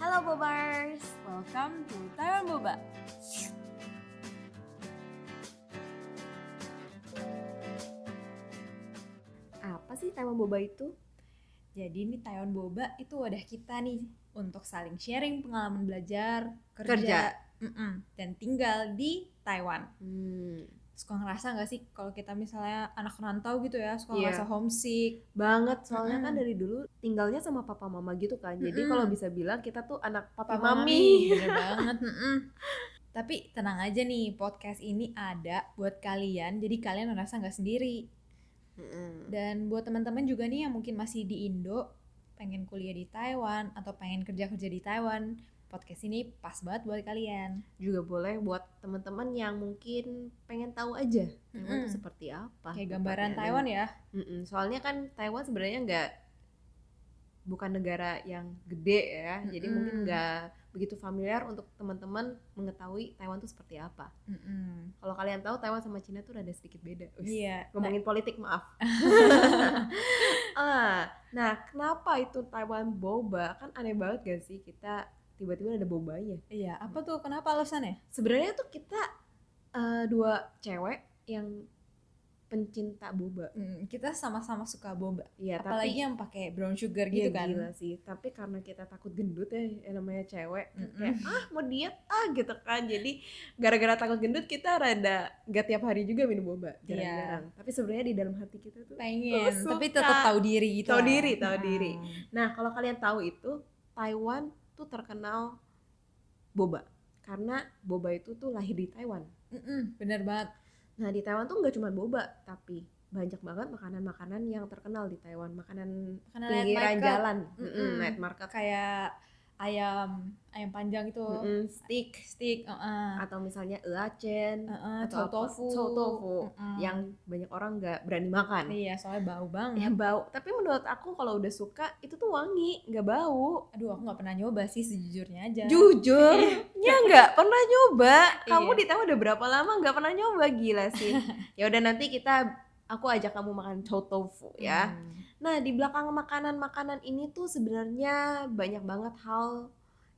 Halo Bobars, Welcome to Taiwan Boba. apa sih Taiwan Boba itu? Jadi ini Taiwan Boba itu wadah kita nih untuk saling sharing pengalaman belajar, kerja, Kerja. mm-mm, dan tinggal di Taiwan. Hmm, Suka ngerasa nggak sih kalau kita misalnya anak rantau gitu ya, suka Iya. ngerasa homesick. banget soalnya kan Mm-mm. dari dulu tinggalnya sama papa mama gitu kan. Jadi Mm-mm. kalau bisa bilang kita tuh anak papa Papa mami. Bener banget. mm-mm. Tapi tenang aja nih, podcast ini ada buat kalian, jadi kalian merasa nggak sendiri. Mm-mm. Dan buat teman-teman juga nih yang mungkin masih di Indo, pengen kuliah di Taiwan atau pengen kerja-kerja di Taiwan, podcast ini pas banget buat kalian. Juga boleh buat teman-teman yang mungkin pengen tahu aja Taiwan tuh Mm-mm. seperti apa. Kayak gambaran. Taiwan ya. Mm-mm, Soalnya kan Taiwan sebenarnya nggak bukan negara yang gede ya, jadi mungkin nggak begitu familiar untuk teman-teman mengetahui Taiwan tuh seperti apa. Kalau kalian tahu Taiwan sama Cina tuh ada sedikit beda. Wis, Iya. Ngomongin politik maaf. ah, nah kenapa itu Taiwan boba? Kan aneh banget gak sih kita tiba-tiba ada bobanya. Iya, apa tuh? Kenapa alasannya? Sebenarnya tuh kita eh, dua cewek yang pencinta boba. Mm, kita sama-sama suka boba. Iya, Apalagi tapi yang pakai brown sugar Iya, gitu kan. gila sih. Tapi karena kita takut gendut ya, yang namanya cewek, kan Mm-mm. kayak ah mau diet ah gitu kan. Jadi gara-gara takut gendut kita rada gak tiap hari juga minum boba, Iya. jarang-jarang. Tapi sebenarnya di dalam hati kita tuh Pengen, suka. tapi tetap tahu diri gitu. Tahu lah. diri, tahu Mm. diri. Nah, kalau kalian tahu itu Taiwan tuh terkenal boba. Karena boba itu tuh lahir di Taiwan. Mm-mm, bener banget. Nah, di Taiwan tuh nggak cuma boba, tapi banyak banget makanan-makanan yang terkenal di Taiwan. Makanan Makanan pinggiran jalan, Mm-mm. Mm-mm, night market, Kayak ayam, ayam panjang itu. Mm-mm, steak, Stick, uh-uh. atau misalnya eacen, Uh-uh, atau chow apa, tofu. chow tofu, Mm-mm. yang banyak orang nggak berani makan. Iya, soalnya bau banget. Ya bau, tapi menurut aku kalau udah suka itu tuh wangi, nggak bau. Aduh, aku nggak pernah nyoba sih sejujurnya aja. Jujur, ya nggak pernah nyoba. Kamu Iya. di Taiwan udah berapa lama nggak pernah nyoba gila sih. ya udah nanti kita, aku ajak kamu makan chow tofu ya. Hmm. Nah di belakang makanan-makanan ini tuh sebenarnya banyak banget hal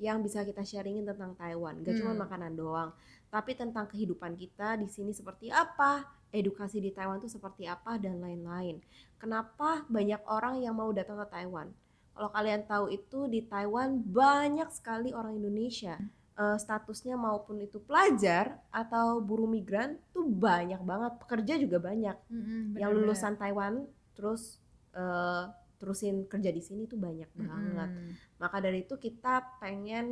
yang bisa kita sharingin tentang Taiwan. Gak cuma Hmm. makanan doang, tapi tentang kehidupan kita di sini seperti apa, edukasi di Taiwan tuh seperti apa dan lain-lain. Kenapa banyak orang yang mau datang ke Taiwan? Kalau kalian tahu itu di Taiwan banyak sekali orang Indonesia. Eh, statusnya maupun itu pelajar atau buruh migran tuh banyak banget. Pekerja juga banyak Mm-mm, yang bener-bener. lulusan Taiwan terus eh, terusin kerja di sini tuh banyak banget. Maka dari itu kita pengen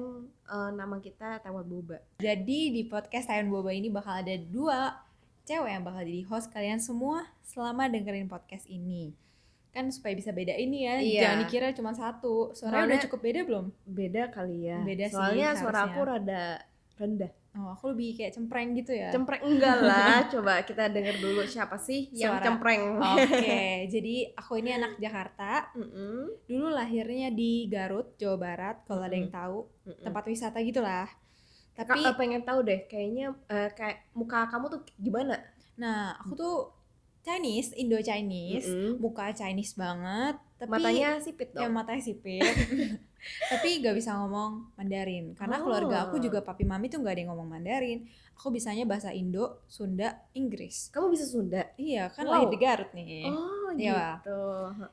eh, nama kita Taiwan Boba. Jadi di podcast Taiwan Boba ini bakal ada dua cewek yang bakal jadi host kalian semua selama dengerin podcast ini. Kan supaya bisa beda ini ya, Iya. jangan dikira cuma satu. Suaranya udah cukup beda belum? Beda kali ya. Beda sih, Soalnya suara harusnya. aku rada rendah. Oh, aku lebih kayak cempreng gitu ya. Cempreng enggak lah. Coba kita denger dulu siapa sih yang Suara. cempreng. Oke, jadi aku ini anak Jakarta. Mm-mm, Dulu lahirnya di Garut, Jawa Barat. Kalau ada yang tahu, mm-mm. tempat wisata gitulah. Kak, Tapi, eh, pengen tahu deh, kayaknya eh, kayak muka kamu tuh gimana? nah aku tuh Chinese, Indo Chinese, muka Chinese banget. Tapi Matanya sipit ya dong. matanya sipit. tapi gak bisa ngomong Mandarin karena keluarga aku Oh. juga papi mami tuh gak ada yang ngomong Mandarin. Aku bisanya bahasa Indo, Sunda, Inggris. Kamu bisa Sunda? Iya kan Wow. lahir di Garut nih. Oh Iya. gitu.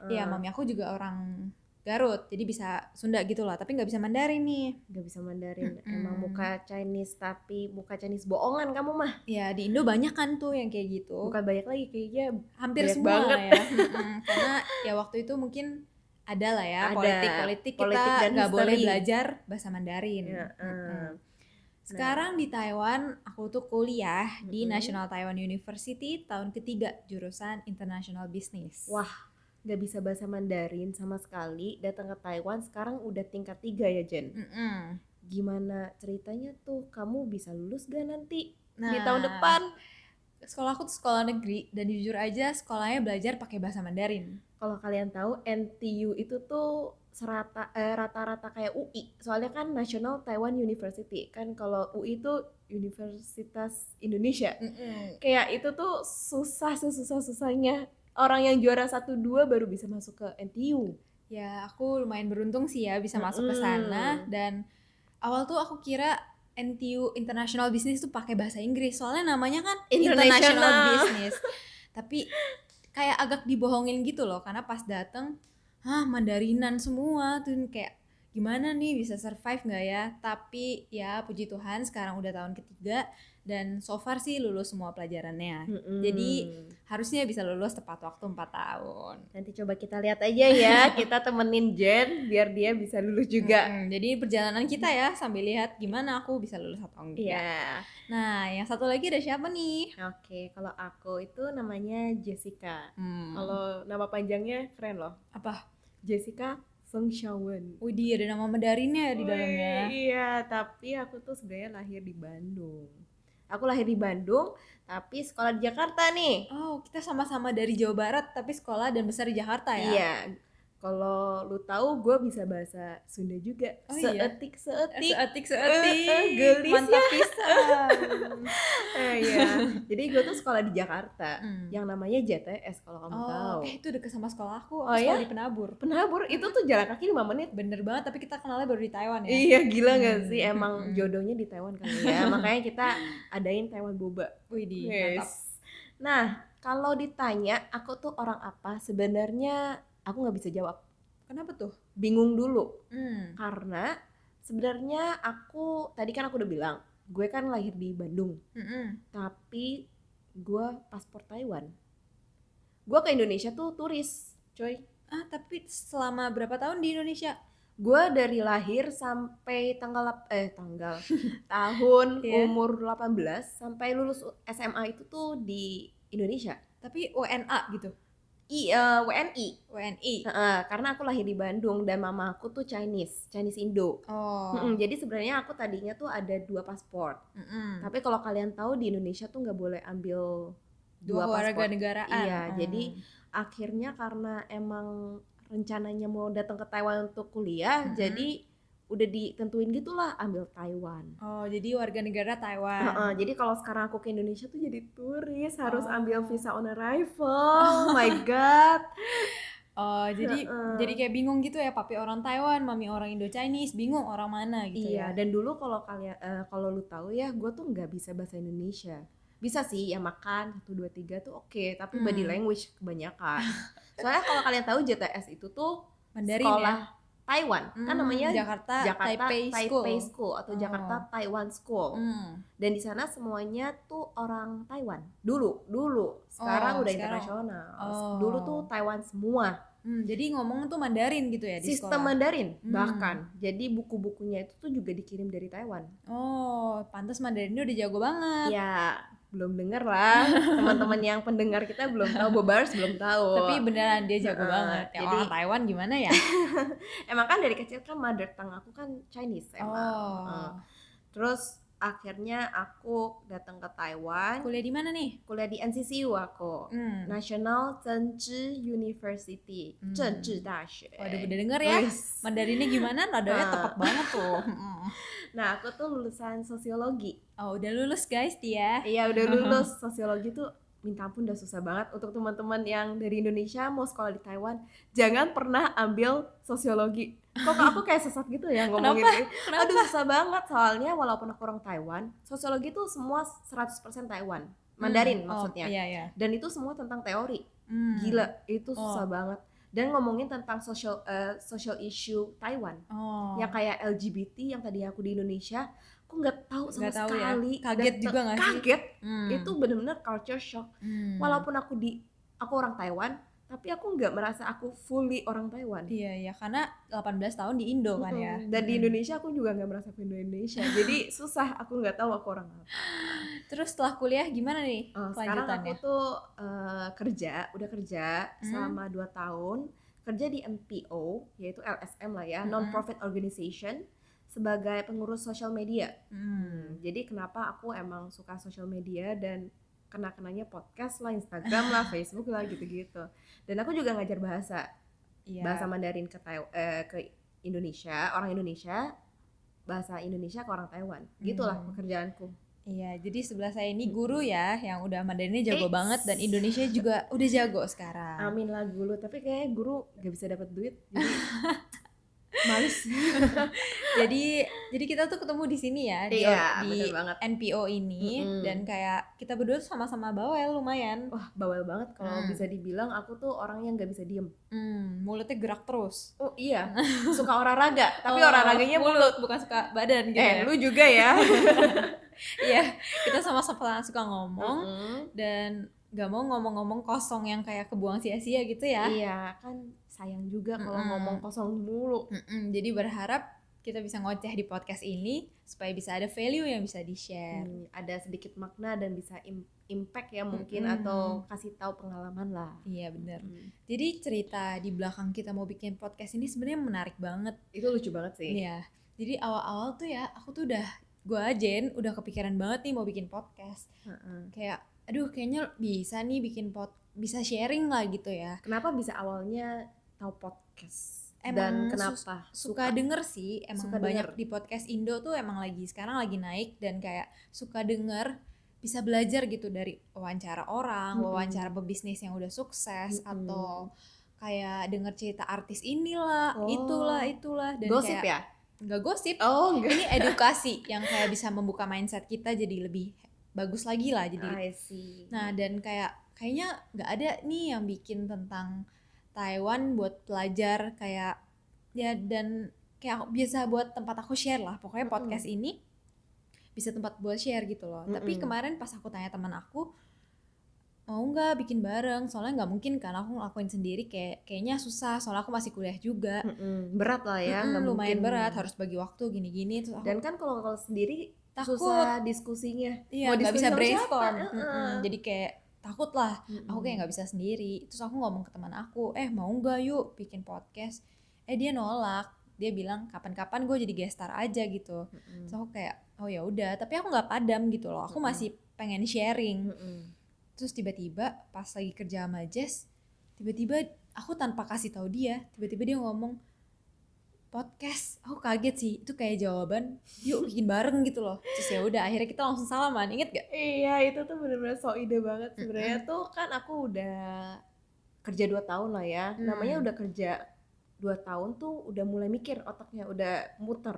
Iya mami aku juga orang Garut, jadi bisa Sunda gitu lah, tapi nggak bisa Mandarin nih. Gak bisa Mandarin. Mm-mm. Emang muka Chinese tapi muka Chinese bohongan kamu mah. Ya di Indo banyak kan tuh yang kayak gitu. Bukan banyak lagi kayaknya Hampir semua banget. ya. Karena ya waktu itu mungkin ada lah ya politik-politik kita nggak boleh belajar bahasa Mandarin. Ya, eh. Sekarang di Taiwan, aku tuh kuliah di Mm-mm. National Taiwan University tahun ketiga jurusan International Business. Wah, gak bisa bahasa Mandarin sama sekali. Datang ke Taiwan sekarang udah tingkat tiga ya Jen. Mm-mm. Gimana ceritanya tuh? Kamu bisa lulus gak nanti Nah, di tahun depan? Sekolah aku tuh sekolah negeri dan jujur aja sekolahnya belajar pakai bahasa Mandarin. Kalau kalian tahu NTU itu tuh serata eh, rata-rata kayak UI. Soalnya kan National Taiwan University. Kan kalau UI itu Universitas Indonesia. Mm-mm. Kayak itu tuh susah sesusah-susahnya. Orang yang juara 1 2 baru bisa masuk ke NTU. Ya, aku lumayan beruntung sih ya bisa masuk ke sana dan awal tuh aku kira NTU International Business tuh pakai bahasa Inggris soalnya namanya kan International. Business. Tapi kayak agak dibohongin gitu loh karena pas dateng hah Mandarinan semua tuh kayak gimana nih bisa survive nggak ya? Tapi ya puji Tuhan sekarang udah tahun ketiga dan so far sih lulus semua pelajarannya. Mm-mm. Jadi, Harusnya bisa lulus tepat waktu 4 tahun. nanti coba kita lihat aja ya. kita temenin Jen biar dia bisa lulus juga. Mm-mm, jadi perjalanan kita ya sambil lihat gimana aku bisa lulus atau enggak. Iya. Nah, yang satu lagi ada siapa nih? Oke, kalau aku itu namanya Jessica. Hmm, Kalau nama panjangnya keren loh. apa? Jessica Feng Xiaowen. Widih, ada nama Mandarinnya di dalamnya. Iya, tapi aku tuh sebenarnya lahir di Bandung. Aku lahir di Bandung, tapi sekolah di Jakarta nih. Oh, kita sama-sama dari Jawa Barat tapi sekolah dan besar di Jakarta ya? Iya. Kalau lu tahu, gue bisa bahasa Sunda juga. Oh iya? seetik seetik. Seetik, Eh, seetik. eh, gelis Mantap ya. pisan. Eh, iya. Jadi gue tuh sekolah di Jakarta, Hmm. yang namanya JTS kalau kamu tahu. Oh, eh itu deket sama sekolah aku. Aku Oh, sekolah ya? di Penabur. Penabur itu tuh jalan kaki 5 menit. Bener banget, tapi kita kenalnya baru di Taiwan ya. Iya gila Hmm. sih emang Hmm. jodohnya di Taiwan kali ya makanya kita adain Taiwan boba. Widih, Yes. mantap. Nah kalau ditanya aku tuh orang apa sebenarnya aku nggak bisa jawab Kenapa tuh? bingung dulu Hmm. karena sebenarnya aku tadi kan aku udah bilang gue kan lahir di Bandung Mm-mm. tapi gue paspor Taiwan. Gue ke Indonesia tuh turis coy. Ah, tapi selama berapa tahun di Indonesia? Gue dari lahir sampai tanggal eh tanggal tahun Iya. umur 18 sampai lulus SMA itu tuh di Indonesia. Tapi WNA gitu. I eh, WNI. WNI. Heeh, karena aku lahir di Bandung dan mama aku tuh Chinese, Chinese Indo. Oh. Mm-mm, jadi sebenarnya aku tadinya tuh ada dua paspor. Mm-mm. Tapi kalau kalian tahu di Indonesia tuh nggak boleh ambil Dua dua, warga paspor. negaraan. Iya, Hmm. jadi akhirnya karena emang rencananya mau datang ke Taiwan untuk kuliah, Mm-mm. jadi udah ditentuin gitulah ambil Taiwan. Oh, jadi warga negara Taiwan. Heeh, jadi kalau sekarang aku ke Indonesia tuh jadi turis harus Oh. ambil visa on arrival. Oh my god. Oh, jadi Heeh. jadi kayak bingung gitu ya, papi orang Taiwan, mami orang Indo Chinese, bingung orang mana gitu iya, ya. dan dulu kalau kalian eh, kalau lu tahu ya, gue tuh nggak bisa bahasa Indonesia. Bisa sih ya makan satu dua tiga tuh oke, tapi body Hmm. language kebanyakan. Soalnya kalau kalian tahu JTS itu tuh Mandarin sekolah ya. Taiwan, kan Hmm, namanya Jakarta, Jakarta Taipei, Taipei, School. School. atau Oh. Jakarta Taiwan School. Hmm. Dan di sana semuanya tuh orang Taiwan. Dulu, dulu. Sekarang Oh, udah sekarang. internasional. Oh. Dulu tuh Taiwan semua. Hmm, jadi ngomong tuh Mandarin gitu ya di Sistem sekolah. Mandarin Hmm. bahkan. Jadi buku-bukunya itu tuh juga dikirim dari Taiwan. Oh, pantas Mandarinnya udah jago banget. Ya, belum denger lah. Teman-teman yang pendengar kita belum tahu, Bobars belum tahu. Tapi beneran dia jago Heeh, banget. Ya jadi- orang Taiwan gimana ya? emang kan dari kecil kan mother tongue aku kan Chinese emang. Oh. Terus akhirnya aku datang ke Taiwan, Kuliah di mana nih? kuliah di NCCU aku. Hmm. National Zhengzhi University, Hmm. Zhengzhi Dashi. Waduh, udah denger ya? Wis. Mandarinnya gimana? Nadanya Ah. tepat banget tuh. Hmm. Nah, aku tuh lulusan sosiologi. Oh, udah lulus guys dia. Iya, udah lulus sosiologi tuh minta ampun udah susah banget untuk teman-teman yang dari Indonesia mau sekolah di Taiwan, jangan pernah ambil sosiologi. Kok aku kayak sesat gitu ya ngomongin ini? Kenapa? Aduh susah banget soalnya walaupun aku orang Taiwan, sosiologi tuh semua 100% Taiwan. Mandarin Hmm. maksudnya. Oh, iya, iya. Dan itu semua tentang teori. Hmm. Gila, itu susah Oh. banget. Dan ngomongin tentang social eh, social issue Taiwan. Oh. yang kayak LGBT yang tadi aku di Indonesia aku nggak tahu sama Nggak tahu ya. sekali Kaget Dan juga nggak sih? kaget Hmm. itu bener-bener culture shock Hmm. walaupun aku di aku orang Taiwan tapi aku nggak merasa aku fully orang Taiwan Iya, iya, karena 18 tahun di Indo kan ya. Dan di Hmm. Indonesia aku juga nggak merasa aku Indonesia jadi susah aku nggak tahu aku orang apa Terus setelah kuliah gimana nih Eh, sekarang aku kelanjutannya? tuh eh, kerja udah kerja Hmm. selama 2 tahun kerja di NPO yaitu LSM lah ya Mm-mm. non profit organization sebagai pengurus sosial media Hmm. Jadi kenapa aku emang suka sosial media dan kena-kenanya podcast lah, Instagram lah, Facebook lah gitu-gitu. Dan aku juga ngajar bahasa. Iya. bahasa Mandarin ke Tai- eh, ke Indonesia orang Indonesia bahasa Indonesia ke orang Taiwan gitulah Hmm. pekerjaanku Iya, jadi sebelah saya ini guru ya yang udah Mandarinnya jago Eits. banget dan Indonesia juga udah jago sekarang. amin lah guru tapi kayak guru gak bisa dapat duit jadi males Jadi jadi kita tuh ketemu di sini ya di, Iya, di banget. NPO ini Mm-mm. dan kayak kita berdua tuh sama-sama bawel lumayan. wah bawel banget kalau Hmm. bisa dibilang aku tuh orang yang gak bisa diem Hmm, mulutnya gerak terus. oh iya suka olahraga tapi Oh, olahraganya mulut bukan suka badan gitu. eh ya. lu juga ya Iya, kita sama-sama suka ngomong Mm-mm. dan gak mau ngomong-ngomong kosong yang kayak kebuang sia-sia gitu ya. iya kan sayang juga kalau Mm-mm. ngomong kosong mulu Mm-mm, jadi berharap kita bisa ngoceh di podcast ini supaya bisa ada value yang bisa di-share. Hmm, ada sedikit makna dan bisa im- impact ya mungkin Mm-mm. atau kasih tahu pengalaman lah Iya bener. Mm. Jadi cerita di belakang kita mau bikin podcast ini sebenarnya menarik banget. itu lucu banget sih Iya. Jadi awal-awal tuh ya aku tuh udah gue Jen udah kepikiran banget nih mau bikin podcast. Heeh. Kayak aduh kayaknya bisa nih bikin pod bisa sharing lah gitu ya. kenapa bisa awalnya tahu podcast Emang dan kenapa Suka, denger sih emang Suka banyak denger. di podcast Indo tuh emang lagi sekarang lagi naik dan kayak suka denger bisa belajar gitu dari wawancara orang, Mm-mm. wawancara pebisnis yang udah sukses Mm-mm. atau kayak denger cerita artis inilah, Oh. itulah, itulah dan gosip kayak ya nggak gosip. oh enggak Ini edukasi yang kayak bisa membuka mindset kita jadi lebih bagus lagi lah jadi. I see Nah, dan kayak kayaknya nggak ada nih yang bikin tentang Taiwan buat pelajar kayak ya dan kayak biasa buat tempat aku share lah. Pokoknya podcast ini bisa tempat buat share gitu loh. Tapi Mm-mm. kemarin pas aku tanya teman aku mau nggak bikin bareng soalnya nggak mungkin kan aku ngelakuin sendiri kayak kayaknya susah soalnya aku masih kuliah juga Mm-mm. berat lah ya Mm-mm, nggak lumayan mungkin. berat harus bagi waktu gini-gini terus aku dan kan kalau kalau sendiri takut susah diskusinya iya Mau diskusi bisa brainstorm? Mm-mm, Heeh. jadi kayak takut lah aku Mm-mm. kayak nggak bisa sendiri terus aku ngomong ke teman aku eh mau nggak yuk bikin podcast eh dia nolak dia bilang kapan-kapan gue jadi gestar aja gitu Mm-mm. terus aku kayak oh ya udah tapi aku nggak padam gitu loh aku Mm-mm. masih pengen sharing Mm-mm. terus tiba-tiba pas lagi kerja sama Jess tiba-tiba aku tanpa kasih tahu dia tiba-tiba dia ngomong podcast. Aku kaget sih itu kayak jawaban yuk bikin bareng gitu loh. Terus ya udah akhirnya kita langsung salaman inget gak Iya itu tuh bener-bener so ide banget sebenarnya. Tuh kan aku udah kerja dua tahun lah ya. Hmm. namanya udah kerja dua tahun tuh udah mulai mikir otaknya udah muter.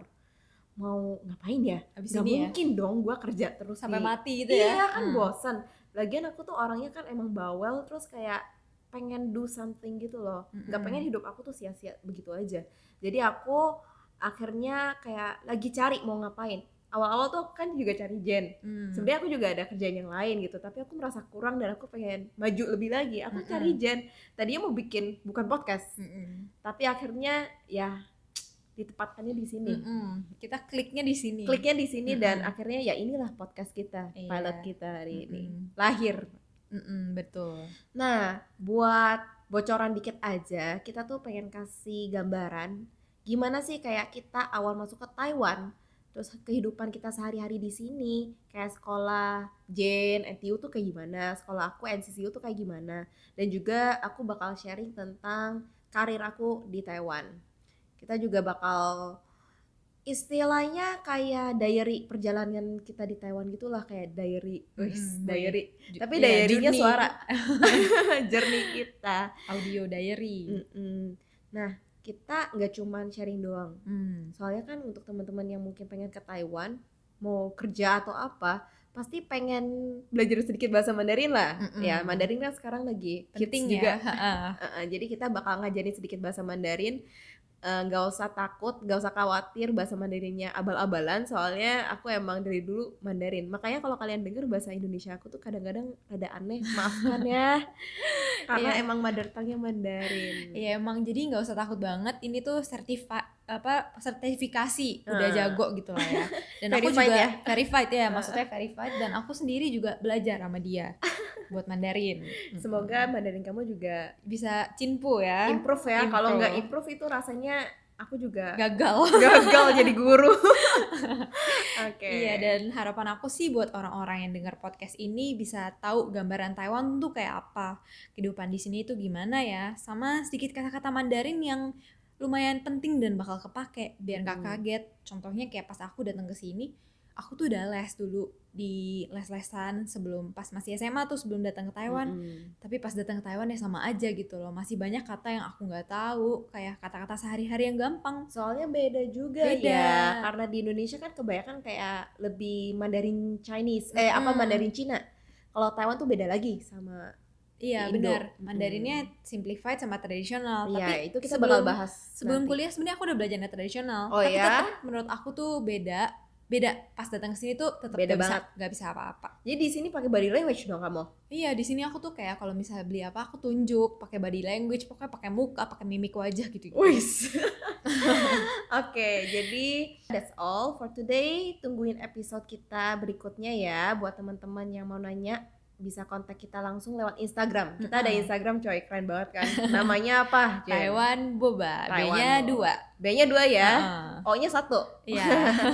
Mau ngapain ya? Abis Gak ini ya? mungkin dong gua kerja terus sampai di- mati gitu ya? Iya kan Hmm. bosan lagian aku tuh orangnya kan emang bawel terus kayak pengen do something gitu loh nggak Mm-mm. pengen hidup aku tuh sia-sia begitu aja jadi aku akhirnya kayak lagi cari mau ngapain awal-awal tuh kan juga cari Jen Hmm. sebenarnya aku juga ada kerjaan yang lain gitu tapi aku merasa kurang dan aku pengen maju lebih lagi aku Mm-mm. cari Jen tadinya mau bikin bukan podcast Mm-mm. tapi akhirnya ya ditempatkannya di sini Mm-mm. kita kliknya di sini kliknya di sini dan Mm-mm. akhirnya ya inilah podcast kita Iya. pilot kita hari ini Mm-mm. lahir Mm-mm, betul. Nah buat bocoran dikit aja kita tuh pengen kasih gambaran gimana sih kayak kita awal masuk ke Taiwan terus kehidupan kita sehari-hari di sini kayak sekolah Jen, NTU tuh kayak gimana sekolah aku NCCU tuh kayak gimana dan juga aku bakal sharing tentang karir aku di Taiwan. Kita juga bakal istilahnya kayak diary perjalanan kita di Taiwan gitulah kayak diary Wis, Mm-mm, diary tapi iya, diary-nya journey. suara journey kita audio diary Mm-mm. nah kita nggak cuman sharing doang Hmm. soalnya kan untuk teman-teman yang mungkin pengen ke Taiwan mau kerja atau apa pasti pengen belajar sedikit bahasa Mandarin lah Mm-mm. ya Mandarin kan sekarang lagi penting juga ya. Uh-uh, jadi kita bakal ngajarin sedikit bahasa Mandarin Eh, nggak usah takut nggak usah khawatir bahasa Mandarinnya abal-abalan soalnya aku emang dari dulu Mandarin makanya kalau kalian denger bahasa Indonesia aku tuh kadang-kadang ada aneh maafkan ya karena Iya. emang mother tongue-nya Mandarin Ya emang jadi nggak usah takut banget. Ini tuh sertifa apa sertifikasi udah Hmm. jago gitu lah ya. Dan aku juga ya? verified ya, maksudnya verified dan aku sendiri juga belajar sama dia buat Mandarin. semoga Mandarin kamu juga bisa cinpu ya. improve ya kalau nggak improve itu rasanya aku juga gagal gagal jadi guru. Oke. Iya dan harapan aku sih buat orang-orang yang dengar podcast ini bisa tahu gambaran Taiwan tuh kayak apa, kehidupan di sini itu gimana ya, sama sedikit kata-kata Mandarin yang lumayan penting dan bakal kepake biar nggak Hmm. kaget. Contohnya kayak pas aku datang ke sini, aku tuh udah les dulu di les-lesan sebelum pas masih SMA tuh sebelum datang ke Taiwan. Mm-mm. Tapi pas datang ke Taiwan ya sama aja gitu loh, masih banyak kata yang aku nggak tahu, kayak kata-kata sehari-hari yang gampang. Soalnya beda juga Beda. ya, karena di Indonesia kan kebanyakan kayak lebih Mandarin Chinese, eh apa Mm-mm. Mandarin Cina. Kalau Taiwan tuh beda lagi sama Iya benar, Mandarinnya simplified sama tradisional. Iya, Tapi itu kita sebelum, bakal bahas sebelum nanti. kuliah sebenarnya aku udah belajarnya tradisional. Oh tapi ya? tetap menurut aku tuh beda, beda. Pas datang ke sini tuh tetap Beda gak bisa, banget. gak bisa apa-apa. Jadi di sini pakai body language dong kamu. Iya di sini aku tuh kayak kalau misalnya beli apa aku tunjuk, pakai body language, pokoknya pakai muka, pakai mimik wajah gitu. Wis. Oke, jadi that's all for today. Tungguin episode kita berikutnya ya. Buat teman-teman yang mau nanya bisa kontak kita langsung lewat Instagram. Kita ada. Instagram coy, keren banget kan. Namanya apa? Jen? Taiwan boba, B-nya dua. B-nya dua ya. Heeh. O-nya satu. Iya.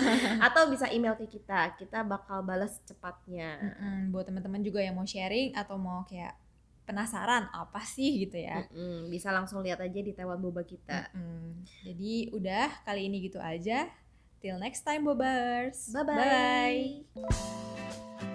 Atau bisa email ke kita. Kita bakal balas cepatnya. Mm-mm, Buat teman-teman juga yang mau sharing atau mau kayak penasaran apa sih gitu ya. Mm-mm, bisa langsung lihat aja di Taiwan Boba kita. Mm-mm. Jadi udah kali ini gitu aja. Till next time Bobers. Bye-bye. Bye.